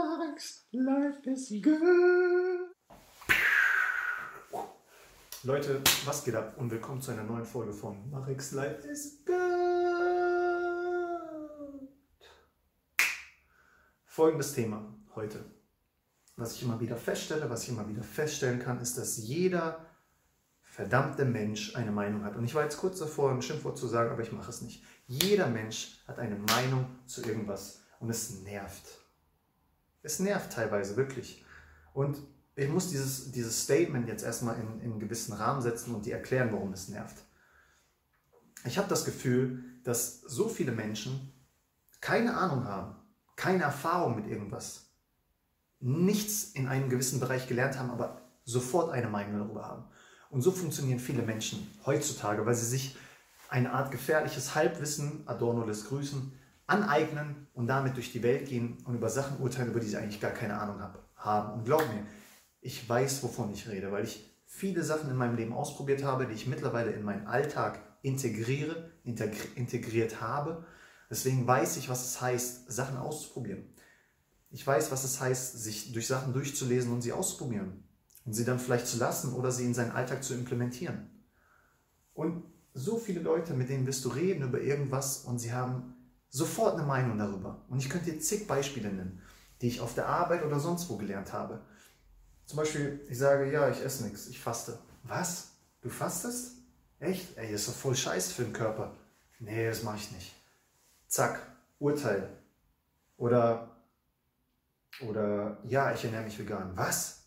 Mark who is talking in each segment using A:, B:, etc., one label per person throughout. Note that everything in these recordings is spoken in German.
A: Max, life is good. Leute, was geht ab und willkommen zu einer neuen Folge von Marix Life is Good. Folgendes Thema heute. Was ich immer wieder feststelle, was ich immer wieder feststellen kann, ist, dass jeder verdammte Mensch eine Meinung hat. Und ich war jetzt kurz davor, ein Schimpfwort zu sagen, aber ich mache es nicht. Jeder Mensch hat eine Meinung zu irgendwas und es nervt. Es nervt teilweise wirklich. Und ich muss dieses, dieses Statement jetzt erstmal in, in einen gewissen Rahmen setzen und dir erklären, warum es nervt. Ich habe das Gefühl, dass so viele Menschen keine Ahnung haben, keine Erfahrung mit irgendwas, nichts in einem gewissen Bereich gelernt haben, aber sofort eine Meinung darüber haben. Und so funktionieren viele Menschen heutzutage, weil sie sich eine Art gefährliches Halbwissen, Adorno lässt grüßen, aneignen und damit durch die Welt gehen und über Sachen urteilen, über die sie eigentlich gar keine Ahnung haben. Und glaub mir, ich weiß, wovon ich rede, weil ich viele Sachen in meinem Leben ausprobiert habe, die ich mittlerweile in meinen Alltag integriere, integriert habe. Deswegen weiß ich, was es heißt, Sachen auszuprobieren. Ich weiß, was es heißt, sich durch Sachen durchzulesen und sie auszuprobieren. Und sie dann vielleicht zu lassen oder sie in seinen Alltag zu implementieren. Und so viele Leute, mit denen wirst du reden über irgendwas und sie haben sofort eine Meinung darüber. Und ich könnte dir zig Beispiele nennen, die ich auf der Arbeit oder sonst wo gelernt habe. Zum Beispiel, ich sage, ja, ich esse nichts, ich faste. Was? Du fastest? Echt? Ey, das ist doch voll scheiße für den Körper. Nee, das mache ich nicht. Zack, Urteil. Oder, oder, ja, ich ernähre mich vegan. Was?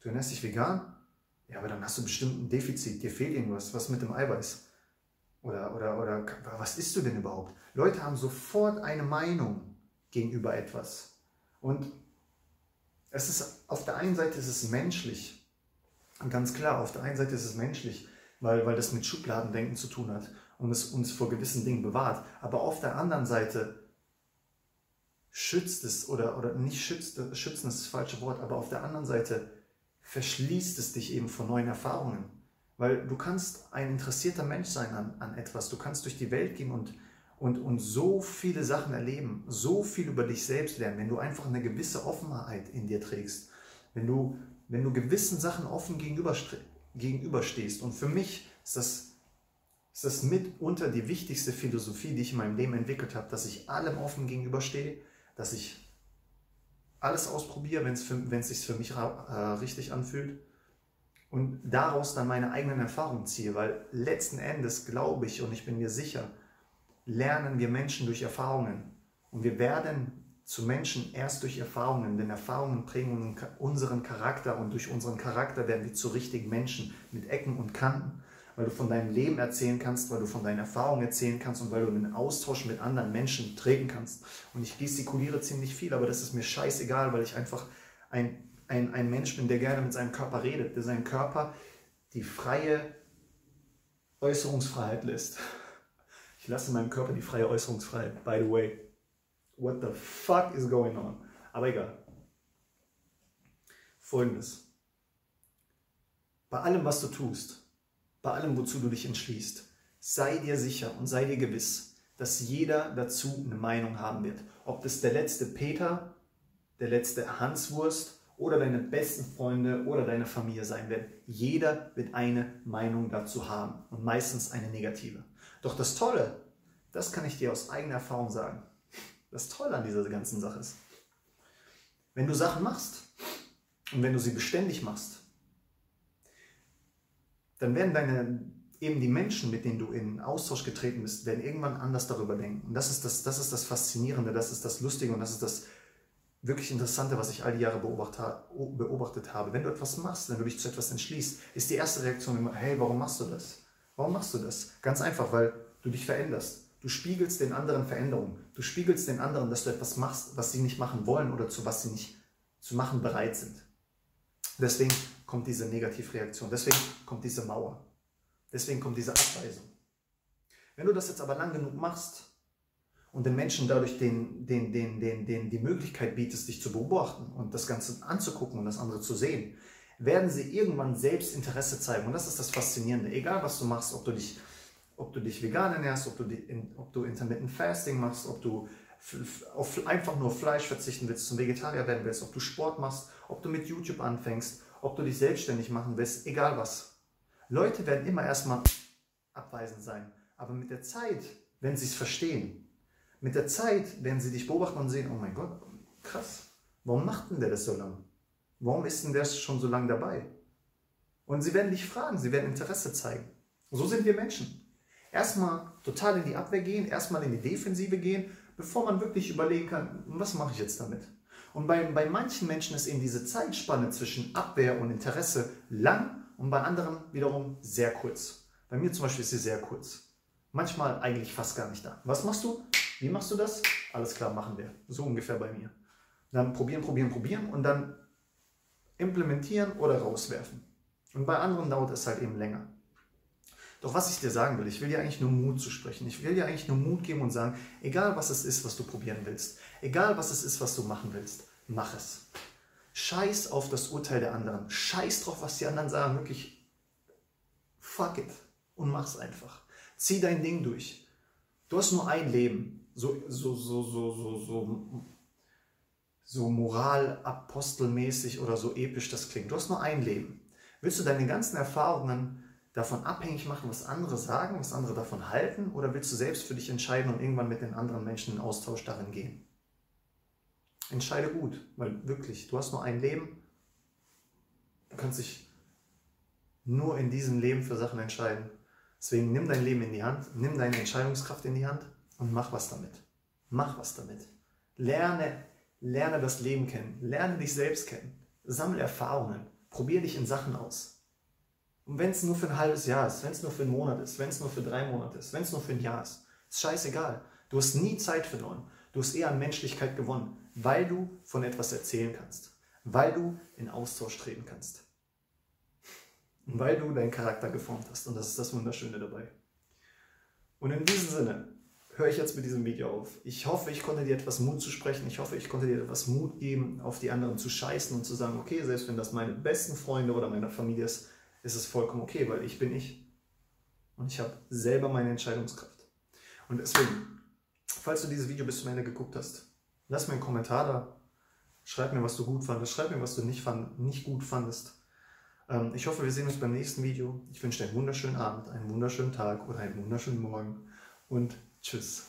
A: Du ernährst dich vegan? Ja, aber dann hast du bestimmt ein Defizit, dir fehlt irgendwas, was mit dem Eiweiß. Oder, oder, oder was isst du denn überhaupt? Leute haben sofort eine Meinung gegenüber etwas. Und es ist, auf der einen Seite ist es menschlich. Ganz klar, auf der einen Seite ist es menschlich, weil, weil das mit Schubladendenken zu tun hat und es uns vor gewissen Dingen bewahrt. Aber auf der anderen Seite schützt es, oder, oder nicht schützt, schützen ist das falsche Wort, aber auf der anderen Seite verschließt es dich eben vor neuen Erfahrungen. Weil du kannst ein interessierter Mensch sein an, an etwas. Du kannst durch die Welt gehen und, und, und so viele Sachen erleben, so viel über dich selbst lernen, wenn du einfach eine gewisse Offenheit in dir trägst. Wenn du, wenn du gewissen Sachen offen gegenüberstehst. Und für mich ist das, ist das mitunter die wichtigste Philosophie, die ich in meinem Leben entwickelt habe, dass ich allem offen gegenüberstehe, dass ich alles ausprobiere, wenn es sich für mich äh, richtig anfühlt und daraus dann meine eigenen Erfahrungen ziehe, weil letzten Endes glaube ich und ich bin mir sicher, lernen wir Menschen durch Erfahrungen und wir werden zu Menschen erst durch Erfahrungen, denn Erfahrungen prägen unseren Charakter und durch unseren Charakter werden wir zu richtigen Menschen mit Ecken und Kanten, weil du von deinem Leben erzählen kannst, weil du von deinen Erfahrungen erzählen kannst und weil du einen Austausch mit anderen Menschen treten kannst. Und ich gestikuliere ziemlich viel, aber das ist mir scheißegal, weil ich einfach ein ein, ein Mensch bin, der gerne mit seinem Körper redet, der seinem Körper die freie Äußerungsfreiheit lässt. Ich lasse meinem Körper die freie Äußerungsfreiheit, by the way. What the fuck is going on? Aber egal. Folgendes. Bei allem, was du tust, bei allem, wozu du dich entschließt, sei dir sicher und sei dir gewiss, dass jeder dazu eine Meinung haben wird. Ob das der letzte Peter, der letzte Hanswurst oder deine besten Freunde oder deine Familie sein werden. Jeder wird eine Meinung dazu haben und meistens eine negative. Doch das Tolle, das kann ich dir aus eigener Erfahrung sagen, das Tolle an dieser ganzen Sache ist, wenn du Sachen machst und wenn du sie beständig machst, dann werden deine eben die Menschen, mit denen du in Austausch getreten bist, werden irgendwann anders darüber denken. Und das ist das, das ist das Faszinierende, das ist das Lustige und das ist das wirklich Interessante, was ich all die Jahre beobachtet habe. Wenn du etwas machst, wenn du dich zu etwas entschließt, ist die erste Reaktion immer, hey, warum machst du das? Warum machst du das? Ganz einfach, weil du dich veränderst. Du spiegelst den anderen Veränderungen. Du spiegelst den anderen, dass du etwas machst, was sie nicht machen wollen oder zu was sie nicht zu machen bereit sind. Deswegen kommt diese Negativreaktion. Deswegen kommt diese Mauer. Deswegen kommt diese Abweisung. Wenn du das jetzt aber lang genug machst, und den Menschen dadurch den, den, den, den, den, die Möglichkeit bietest, dich zu beobachten und das Ganze anzugucken und das andere zu sehen, werden sie irgendwann selbst Interesse zeigen. Und das ist das Faszinierende. Egal, was du machst, ob du dich, ob du dich vegan ernährst, ob du, die, ob du Intermittent Fasting machst, ob du auf einfach nur Fleisch verzichten willst, zum Vegetarier werden willst, ob du Sport machst, ob du mit YouTube anfängst, ob du dich selbstständig machen willst, egal was. Leute werden immer erstmal abweisend sein. Aber mit der Zeit, wenn sie es verstehen, mit der Zeit werden sie dich beobachten und sehen, oh mein Gott, krass, warum macht denn der das so lang? Warum ist denn der schon so lange dabei? Und sie werden dich fragen, sie werden Interesse zeigen. So sind wir Menschen. Erstmal total in die Abwehr gehen, erstmal in die Defensive gehen, bevor man wirklich überlegen kann, was mache ich jetzt damit? Und bei, bei manchen Menschen ist eben diese Zeitspanne zwischen Abwehr und Interesse lang und bei anderen wiederum sehr kurz. Bei mir zum Beispiel ist sie sehr kurz. Manchmal eigentlich fast gar nicht da. Was machst du? Wie machst du das? Alles klar, machen wir. So ungefähr bei mir. Dann probieren, probieren, probieren und dann implementieren oder rauswerfen. Und bei anderen dauert es halt eben länger. Doch was ich dir sagen will, ich will dir eigentlich nur Mut zu sprechen. Ich will dir eigentlich nur Mut geben und sagen, egal was es ist, was du probieren willst, egal was es ist, was du machen willst, mach es. Scheiß auf das Urteil der anderen. Scheiß drauf, was die anderen sagen. Wirklich, fuck it. Und mach's einfach. Zieh dein Ding durch. Du hast nur ein Leben. So, so, so, so, so, so, so moralapostelmäßig oder so episch das klingt. Du hast nur ein Leben. Willst du deine ganzen Erfahrungen davon abhängig machen, was andere sagen, was andere davon halten, oder willst du selbst für dich entscheiden und irgendwann mit den anderen Menschen in Austausch darin gehen? Entscheide gut, weil wirklich, du hast nur ein Leben. Du kannst dich nur in diesem Leben für Sachen entscheiden. Deswegen nimm dein Leben in die Hand, nimm deine Entscheidungskraft in die Hand und mach was damit. Mach was damit. Lerne, lerne das Leben kennen, lerne dich selbst kennen, sammle Erfahrungen, probier dich in Sachen aus. Und wenn es nur für ein halbes Jahr ist, wenn es nur für einen Monat ist, wenn es nur für drei Monate ist, wenn es nur für ein Jahr ist, ist scheißegal. Du hast nie Zeit verloren. Du hast eher an Menschlichkeit gewonnen, weil du von etwas erzählen kannst, weil du in Austausch treten kannst, und weil du deinen Charakter geformt hast. Und das ist das Wunderschöne dabei. Und in diesem Sinne höre ich jetzt mit diesem Video auf. Ich hoffe, ich konnte dir etwas Mut zu sprechen. Ich hoffe, ich konnte dir etwas Mut geben, auf die anderen zu scheißen und zu sagen, okay, selbst wenn das meine besten Freunde oder meine Familie ist, ist es vollkommen okay, weil ich bin ich. Und ich habe selber meine Entscheidungskraft. Und deswegen, falls du dieses Video bis zum Ende geguckt hast, lass mir einen Kommentar da. Schreib mir, was du gut fandest. Schreib mir, was du nicht, fand, nicht gut fandest. Ähm, ich hoffe, wir sehen uns beim nächsten Video. Ich wünsche dir einen wunderschönen Abend, einen wunderschönen Tag oder einen wunderschönen Morgen. Und tschüss.